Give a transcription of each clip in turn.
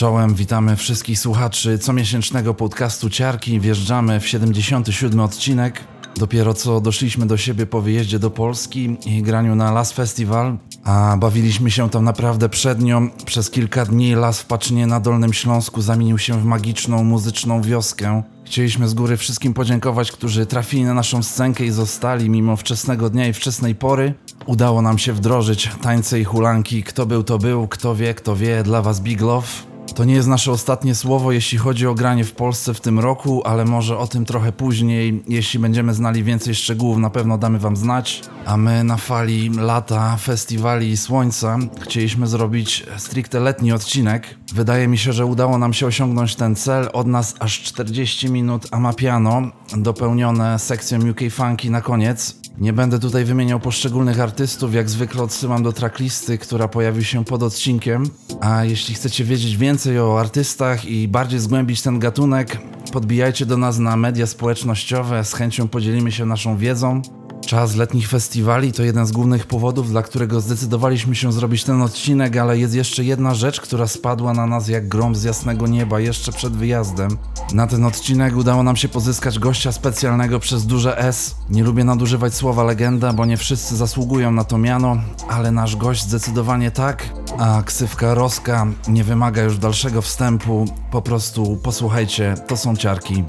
Czołem, witamy wszystkich słuchaczy comiesięcznego podcastu Ciarki. Wjeżdżamy w 77 odcinek. Dopiero co doszliśmy do siebie po wyjeździe do Polski i graniu na Las Festival, a bawiliśmy się tam naprawdę przednio. Przez kilka dni Las w Paczynie na Dolnym Śląsku zamienił się w magiczną, muzyczną wioskę. Chcieliśmy z góry wszystkim podziękować, którzy trafili na naszą scenkę i zostali mimo wczesnego dnia i wczesnej pory. Udało nam się wdrożyć tańce i hulanki. Kto był, to był, kto wie, kto wie. Dla Was Big Love. To nie jest nasze ostatnie słowo, jeśli chodzi o granie w Polsce w tym roku, ale może o tym trochę później. Jeśli będziemy znali więcej szczegółów, na pewno damy Wam znać. A my na fali lata, festiwali i słońca chcieliśmy zrobić stricte letni odcinek. Wydaje mi się, że udało nam się osiągnąć ten cel. Od nas aż 40 minut Amapiano, dopełnione sekcją UK Funky na koniec. Nie będę tutaj wymieniał poszczególnych artystów, jak zwykle odsyłam do tracklisty, która pojawi się pod odcinkiem. A jeśli chcecie wiedzieć więcej o artystach i bardziej zgłębić ten gatunek, podbijajcie do nas na media społecznościowe, z chęcią podzielimy się naszą wiedzą. Czas letnich festiwali to jeden z głównych powodów, dla którego zdecydowaliśmy się zrobić ten odcinek, ale jest jeszcze jedna rzecz, która spadła na nas jak grom z jasnego nieba jeszcze przed wyjazdem. Na ten odcinek udało nam się pozyskać gościa specjalnego przez duże S. Nie lubię nadużywać słowa legenda, bo nie wszyscy zasługują na to miano, ale nasz gość zdecydowanie tak, a ksywka Roska nie wymaga już dalszego wstępu. Po prostu posłuchajcie, to są ciarki.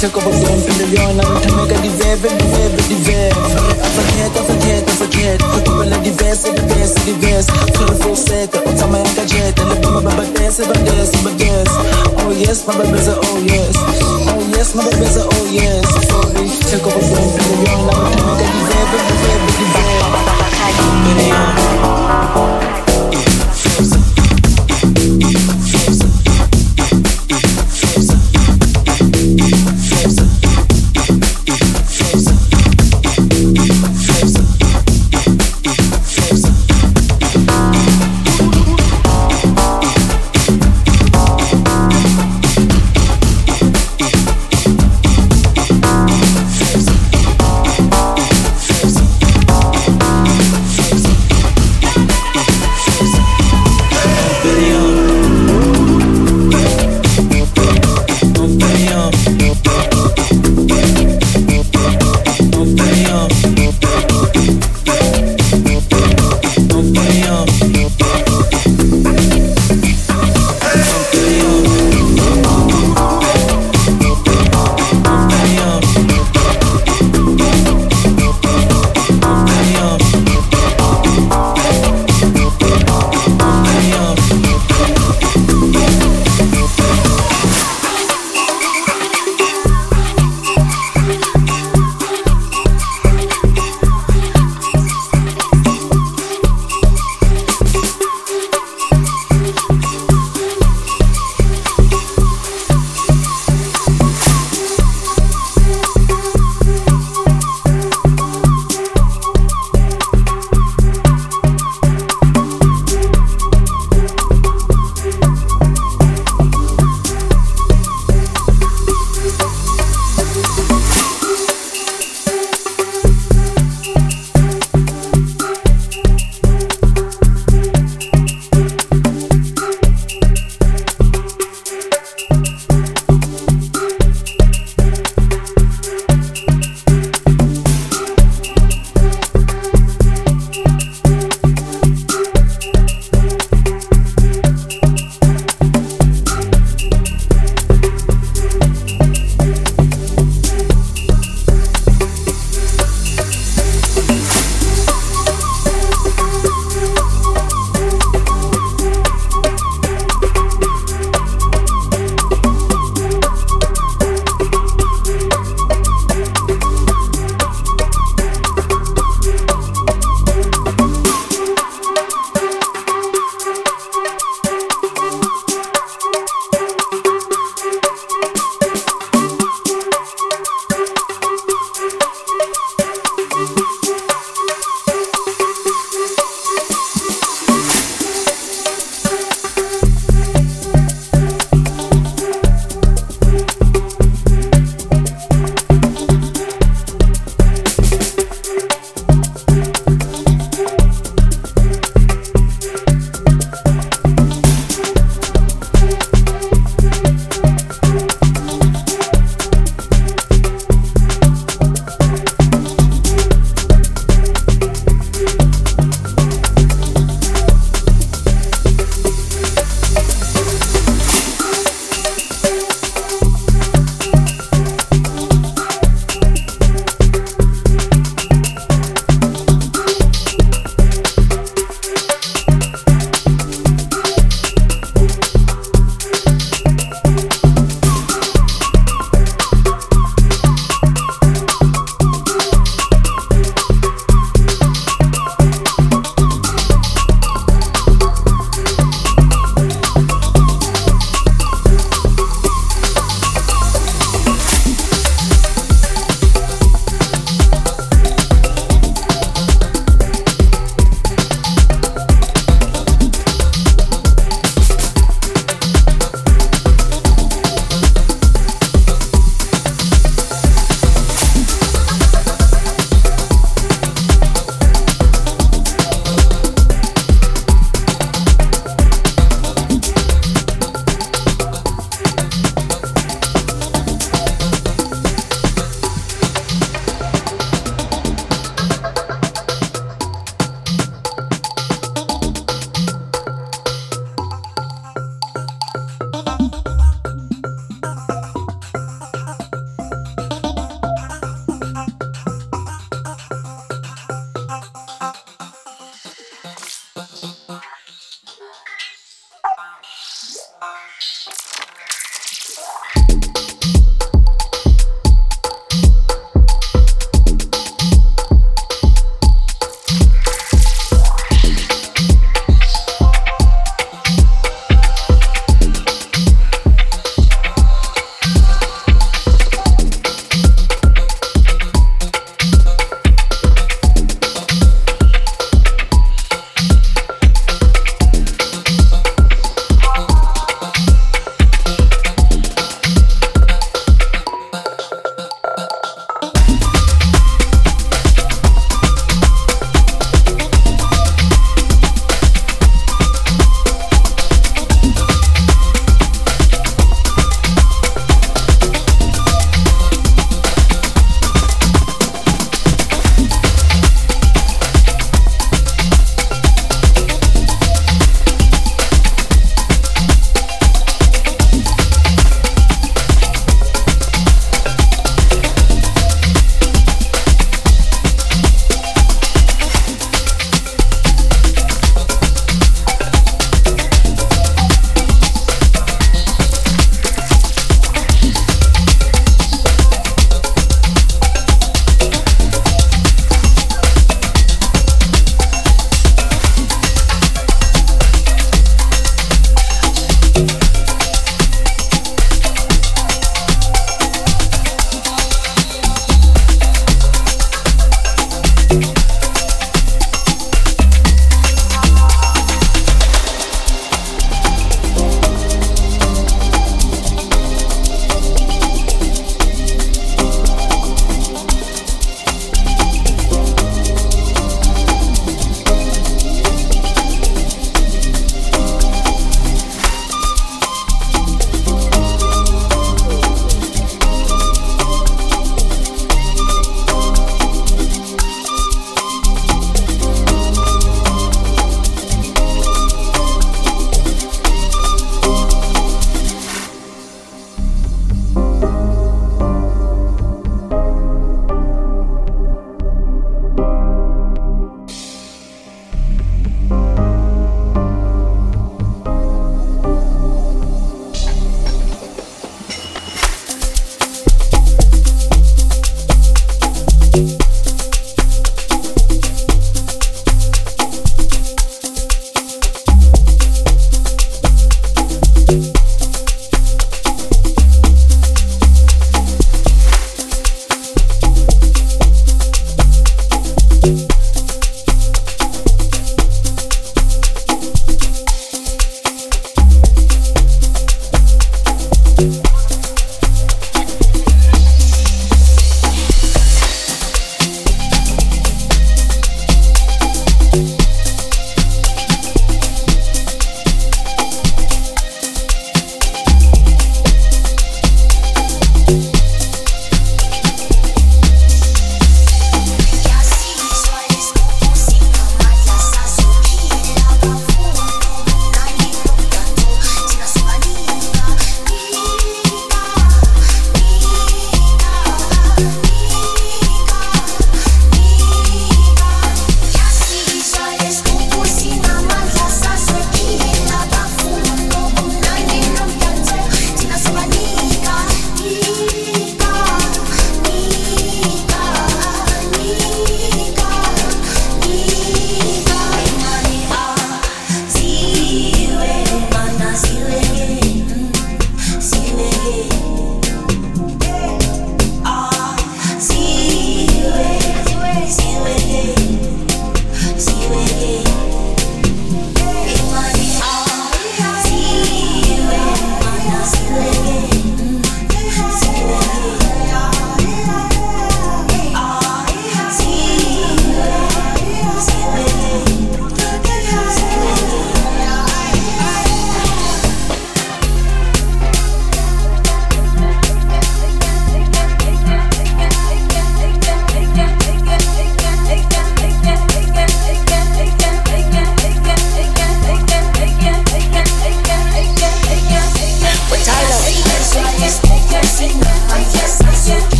Take over zonke leyona the ngiveve ngiveve ngiveve Asakheka asakheka asakheka Kuqhubela ngivese ngivese ngivese Sorry for seka uthama dance, Lebama dance, badese dance. Oh yes mababeza oh yes Oh yes mababeza oh yes Sorry take over zonke leyona ngithameka ngiveve ngiveve ngiveve Baby yeah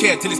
here till it's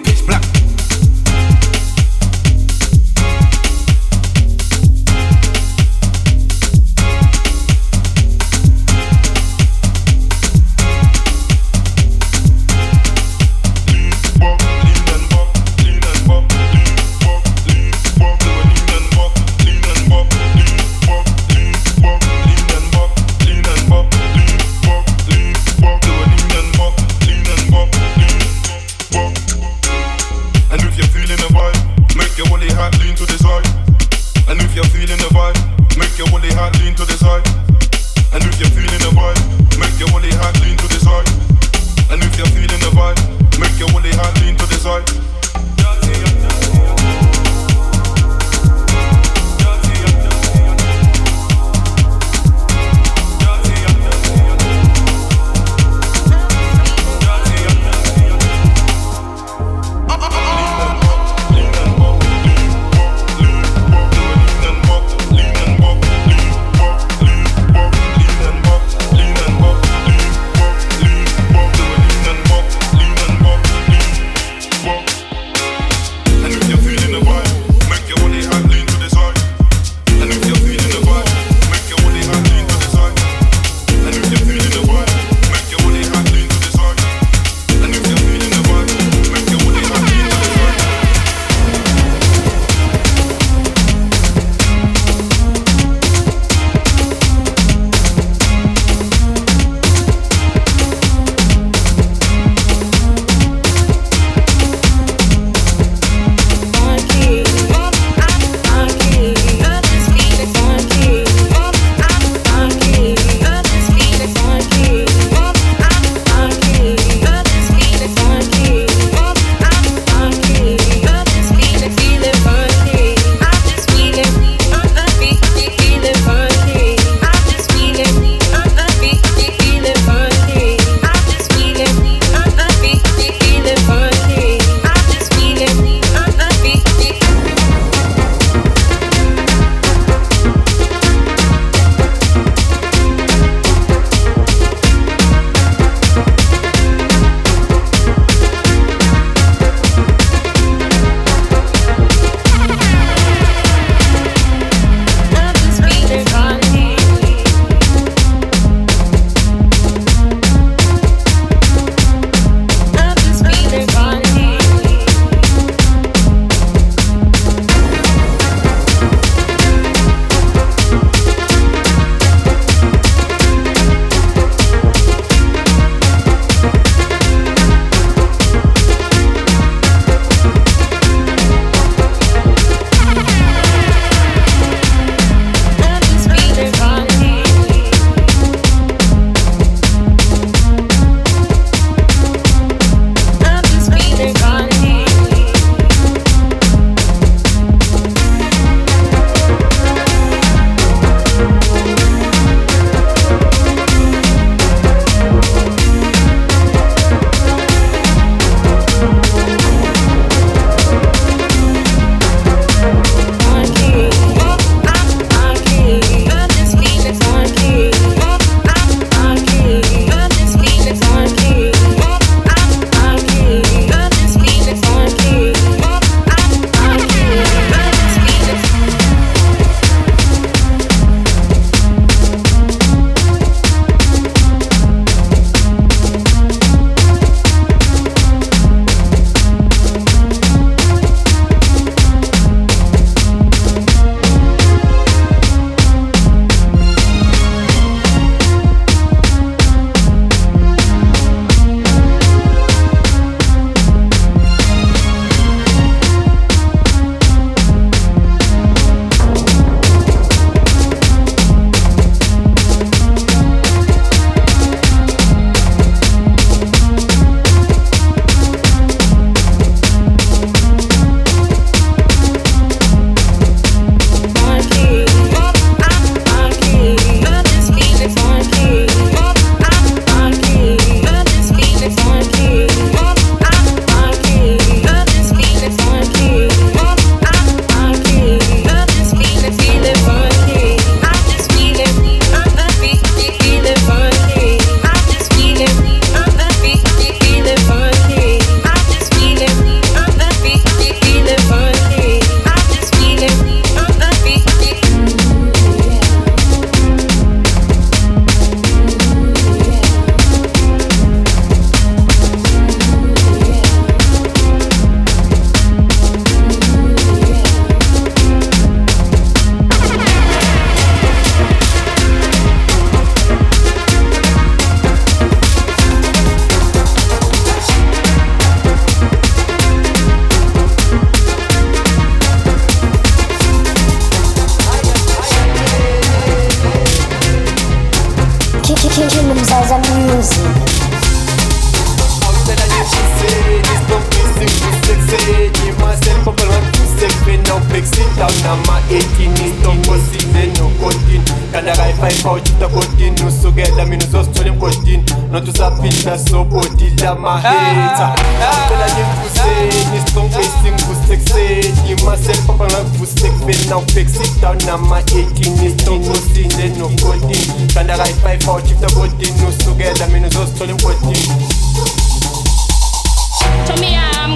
ekuseni maselpapa ngakuvuse ekubeni nawubheka sit down nama-18 intokosile nokodini kanti akayifayifa uchuta kodini usukela mina uzosithola emgodini Tommy am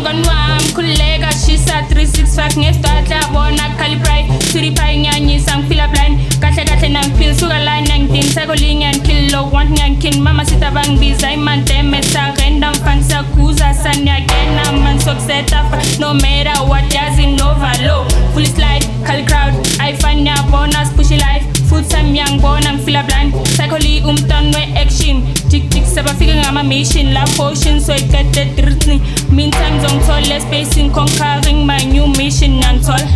gone wam khuleka shisa 365 ngesithatla bona calibri siriphi nyanyisa ngifila blind. Kahle kahle nangifeel suka line. 19 psycho linyan kill low want nyan kin. Mama sita bangibiza iman deme sa random fan sakuza sanyakena man sokuseta no matter what yazi nova low full slide call crowd. Ayifanya bona push life full time yangibona ngifila blind. Psycholi umntwana we-action jikjik sebafike ngama-mission lapho ocean soyiqede dritni meantime zongithola espacing conquering my new mission nangithola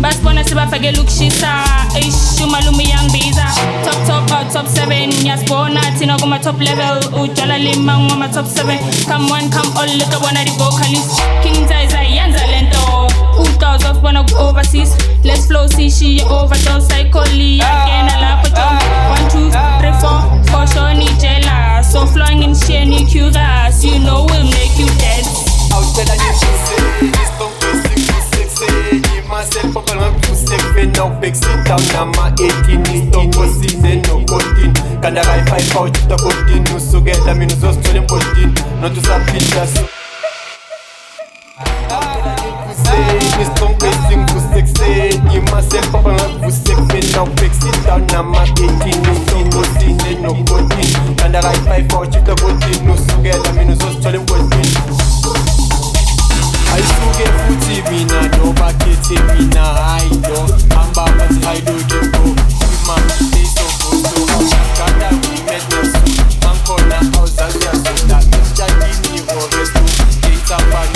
basibona sebafakela ukushisa eish umalume iyangibiza top top out top 7 yasibona thina kuma-top level. Ujwala lima ngwama-top 7 come one come all likabona di-vocalist king tiza yenza more Uhlozo kubona ku-overseas Let's flow sishiye overdose Psycholia Gena lapho jonga 1, 2, 3, 4 Kosho nijela So flowing in share new curious You know we'll make you dance Awucela ngishise isonke Myself up on my seven now fix it down na ma 18 isitoko sine no-14 kanda kayi-5 awuchita 14 usukela mina uzosithola emgodini not usaphinda so isonke singivuse ekuseni maselpapa ngakuvuse ekubeni nawubheka sit down nama-18 intokosile nokodini kanti akayifayifa uchuta kodini usukela mina uzosithola emgodini ayisuke futhi mina nobakhethe mina hayi yo hamba phansi hayiloke bro imama eyisogoso gada kwimedoso mankhona awuzazi yasoda esitshakini orestu ngeyithambano yazingaluma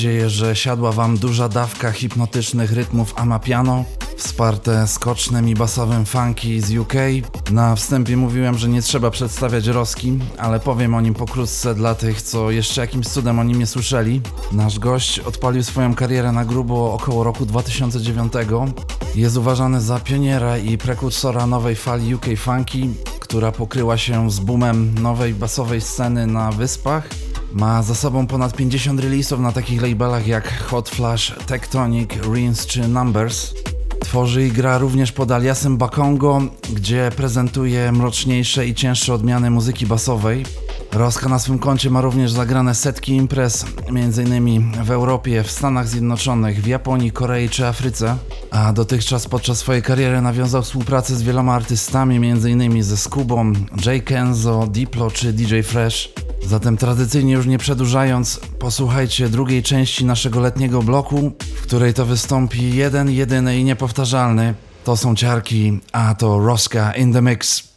nadzieję, że siadła Wam duża dawka hipnotycznych rytmów Amapiano, wsparte skocznym i basowym funky z UK. Na wstępie mówiłem, że nie trzeba przedstawiać Roski, ale powiem o nim pokrótce dla tych, co jeszcze jakimś cudem o nim nie słyszeli. Nasz gość odpalił swoją karierę na grubo około roku 2009. Jest uważany za pioniera i prekursora nowej fali UK funky, która pokryła się z boomem nowej basowej sceny na wyspach. Ma za sobą ponad 50 release'ów na takich labelach jak Hot Flash, Tectonic, Rins czy Numbers. Tworzy i gra również pod aliasem Bakongo, gdzie prezentuje mroczniejsze i cięższe odmiany muzyki basowej. Roska na swym koncie ma również zagrane setki imprez, m.in. w Europie, w Stanach Zjednoczonych, w Japonii, Korei czy Afryce. A dotychczas podczas swojej kariery nawiązał współpracę z wieloma artystami, m.in. ze Skubą, J. Kenzo, Diplo czy DJ Fresh. Zatem tradycyjnie już nie przedłużając, posłuchajcie drugiej części naszego letniego bloku, w której to wystąpi jeden, jedyny i niepowtarzalny. To są ciarki, a to Roska in the Mix.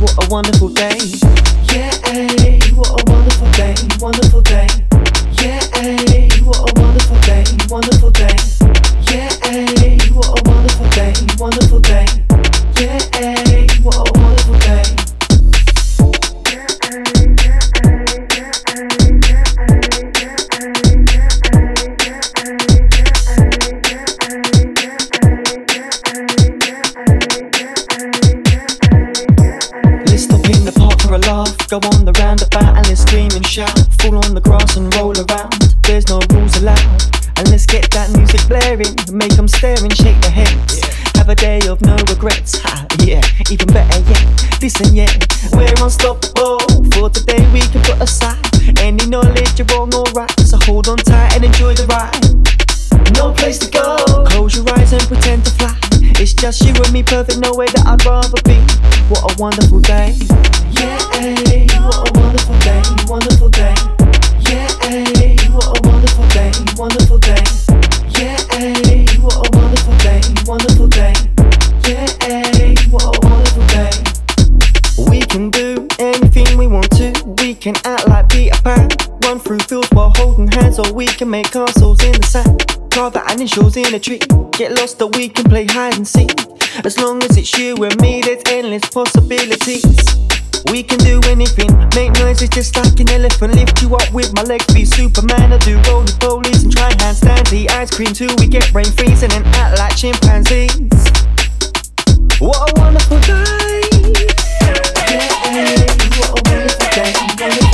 What a wonderful day. Yeah, eh, what a wonderful day, wonderful day. Yeah, eh, what a wonderful day, wonderful day. Music. Make them stare and shake their heads. Have a day of no regrets. Ha, yeah, even better yet. Listen, yeah, we're unstoppable. For today we can put aside any knowledge you're wrong or right. So hold on tight and enjoy the ride. No place to go. Close your eyes and pretend to fly. It's just you and me, perfect, no way that I'd rather be. What a wonderful day. Yeah, what a wonderful day, wonderful day. Yeah, what a wonderful day, wonderful day. Or we can make castles in the sand. Carve our initials in a tree. Get lost, or we can play hide and seek. As long as it's you and me, there's endless possibilities. We can do anything, make noises just like an elephant. Lift you up with my legs, be Superman. I do roly polies and try handstands. Eat ice cream till we get brain freeze and act like chimpanzees. What a wonderful day! Yeah, what a wonderful day,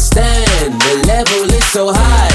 Understand the level is so high.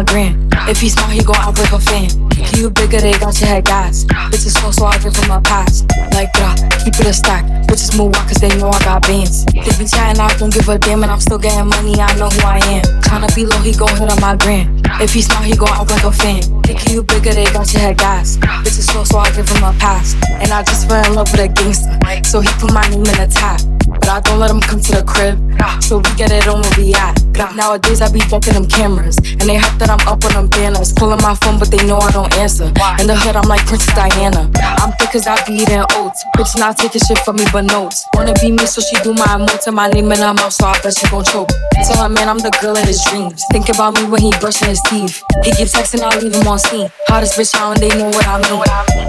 On my gram. If he smart, he gon' like a fan. You bigger, they got your head gas. Bitches slow, so I give him a pass. Like, bruh, keep it a stack. Bitches move out cause they know I got bands. They be chatting, I don't give a damn, and I'm still getting money, I know who I am. Tryna be low, he gon' hit on my gram. If he smart, he gon' like a fan. Think you bigger, they got your head gas. Bitches slow, so I give him a pass. And I just fell in love with a gangster. So he put my name in the top. But I don't let him come to the crib. So we get it on where we at. Nowadays I be ducking them cameras. And they hype that I'm up on them banners. Calling my phone, but they know I don't answer. In the hood, I'm like Princess Diana. I'm thick cause I be eating oats. Bitch not taking shit from me but notes. Wanna be me, so she do my emotes and my name in her mouth, so I bet she gon' choke. Tell her man I'm the girl of his dreams. Think about me when he brushing his teeth. He keeps texting, I leave him on scene. Hottest bitch out and they know what I mean.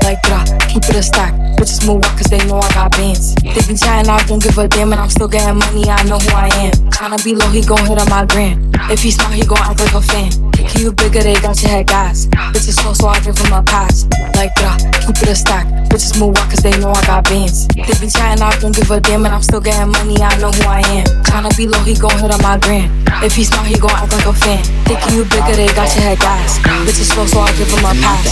Like, bruh, keep it a stack. Bitches move out cause they know I got bands. They be chatting, I don't give a damn, and I'm still getting money, I know who I am. Tryna be low, he gon' hit on my gram. If he smart, he gon' act like a fan. Think you bigger, they got your head gas. Bitches slow, so I drink from my pass. Like, bruh, keep it a stack. Bitches move out cause they know I got bands. They be chatting, I don't give a damn, and I'm still getting money, I know who I am. Tryna be low, he gon' hit on my gram. If he smart, he gon' act like a fan. Think you bigger, they got your head gas. Bitches slow, so I give him a pass.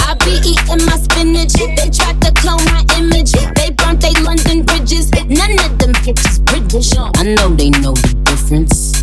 I be eating my spinach. They tried to clone my image. They burnt they London I know they know the difference.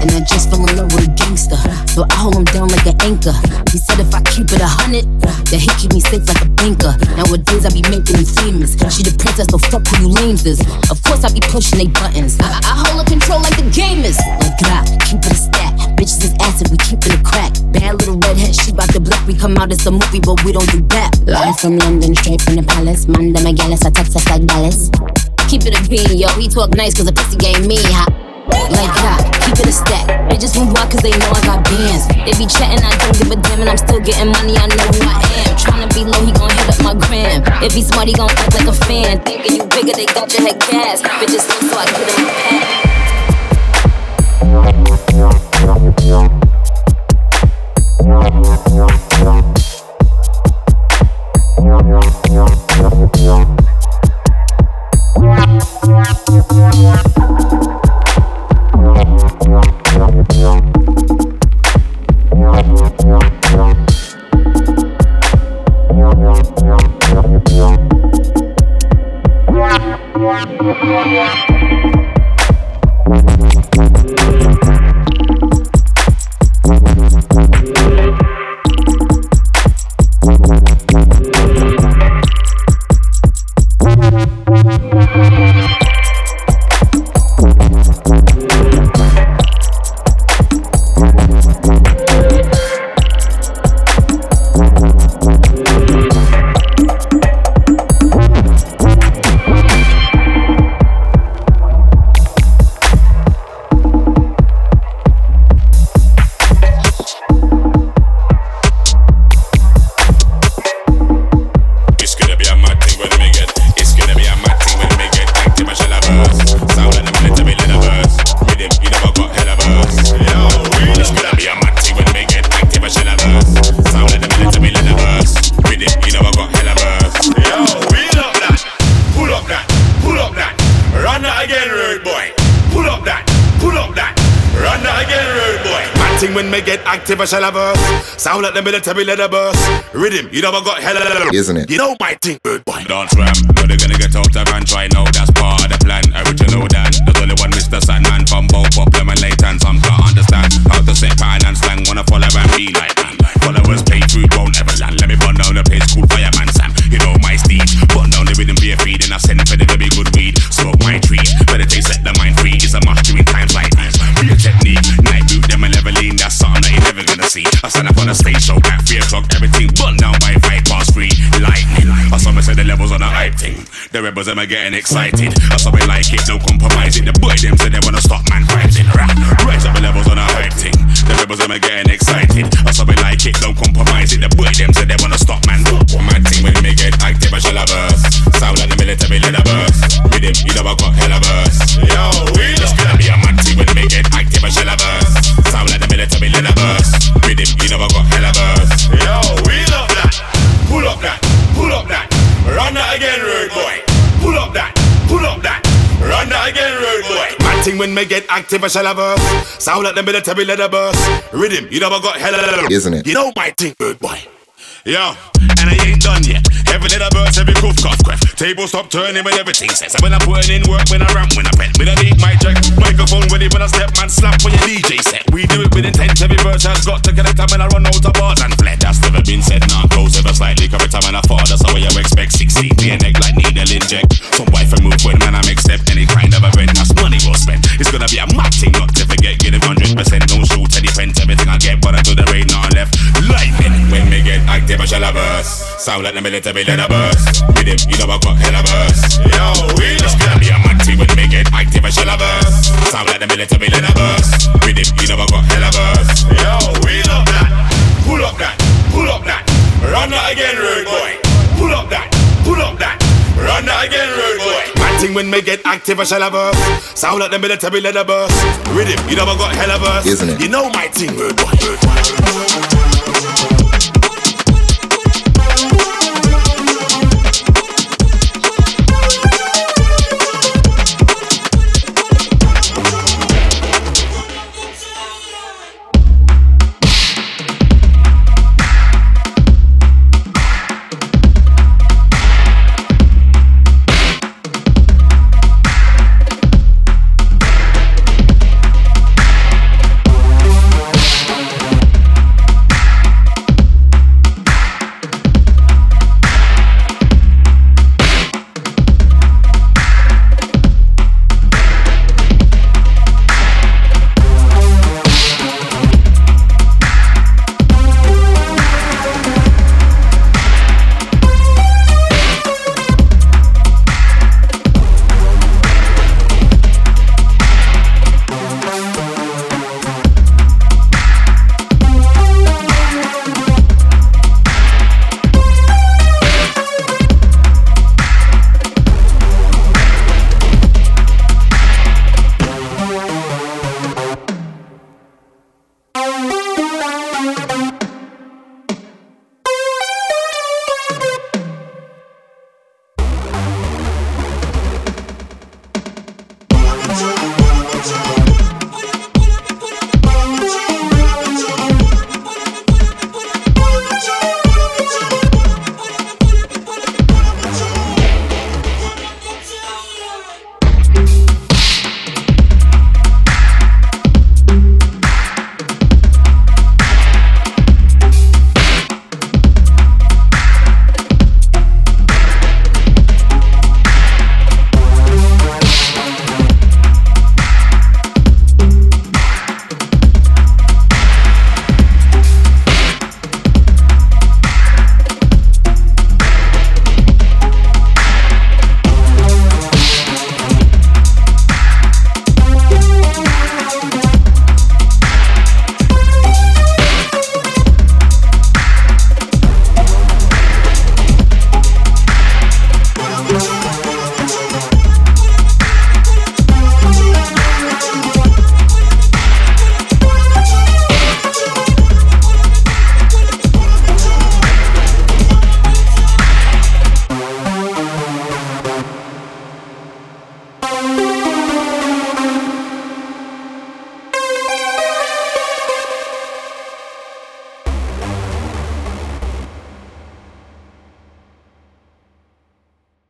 And I just fell in love with a gangster. So I hold him down like an anchor. He said if I keep it a hundred, then he keep me safe like a banker. Nowadays I be making him famous. She the princess, so fuck who you lames is. Of course I be pushing they buttons. I, I hold a control like the game is. Like God, keep it a stat. Bitches is acid, we keep it a crack. Bad little redhead, she bout the block. We come out, it's a movie, but we don't do that. Live from London, straight from the palace. Man, them a I text us like Dallas. Keep it a bean, yo. He talk nice cause the pussy gave me. Like God, keep it a stack. Bitches move wild cause they know I got bands. They be chatting, I don't give a damn, and I'm still getting money, I know who I am. Tryna be low, he gon' hit up my gram. If he smart, he gon' act like a fan. Thinking you bigger, they got your head cast. Bitches look so I get in my. Yeah. Thank you. Active, I shall have. Sound like the military leather bus. Rhythm, you know I got hella. Isn't it? You know my thing, rude boy. Dance ram, know they're gonna get out of hand right now. That's part of the plan. Original Dan, there's only one Mr. Sandman from both Problem and Leighton. Some can't understand how to set pattern and slang. Wanna follow and be like man. Followers pay food won't ever land. Let me burn down the place called Fireman Sam. You know my steed. Burn down the rhythm, be a feed, and I send for the very good weed. Smoke my tree, meditate, set the mind free. It's a must during times like these. See. I stand up on the stage show at three o'clock. Everything burn down by five past three. Lightning. I saw me say the levels on the hype thing. The rebels are getting excited. I saw me like it, no compromising. The boy them say they wanna stop man fighting. Rap. Rise up the levels on the hype thing. The rebels are getting excited. I saw me like it, no compromising. The boy them say they wanna stop man. My thing when me get active, I shall have us. Sound like the military leather burst. With him, you know I got hella when me get active, I shall have us. Sound like the military leather burst. Rhythm, you I got hella. Isn't it? You know my thing, rude boy. Yo, and I ain't done yet. Heaven little burst, every goof, cough, quaff. Table stop turning when everything says. When I'm putting in work, when I ramp, when I pet. When I need my check, microphone ready when I step, man, slap when your DJ set. We do it with intent, every verse has got to connect. And when I run out of bars and fled, that's never been said. Now close ever slightly, correct time and I fall. That's how you expect. 16, be a neck like needle inject. Some wife and move when man, I'm accept any kind of event. That's money well spent. It's gonna be a mad thing, not to forget. Get it 100%, don't shoot any fence. Everything I get, but I do the rain, not left. Lightning, when me get active, I shall have burst. Sound like the military leather burst. With him, you know I got hella burst. Yo, we just gonna be a mad thing when me get active, I shall have burst. Sound like the military leather burst. With him, you know I got hella burst. Yo, we love that. Pull up that, pull up that. Run that again, rude boy. Pull up that, pull up that. Run that again, rude boy. Mad thing when me get active, I shall have burst. Sound like the military leather burst. Rhythm, you know I got hella burst. Isn't it? You know my thing, rude boy. Rude boy.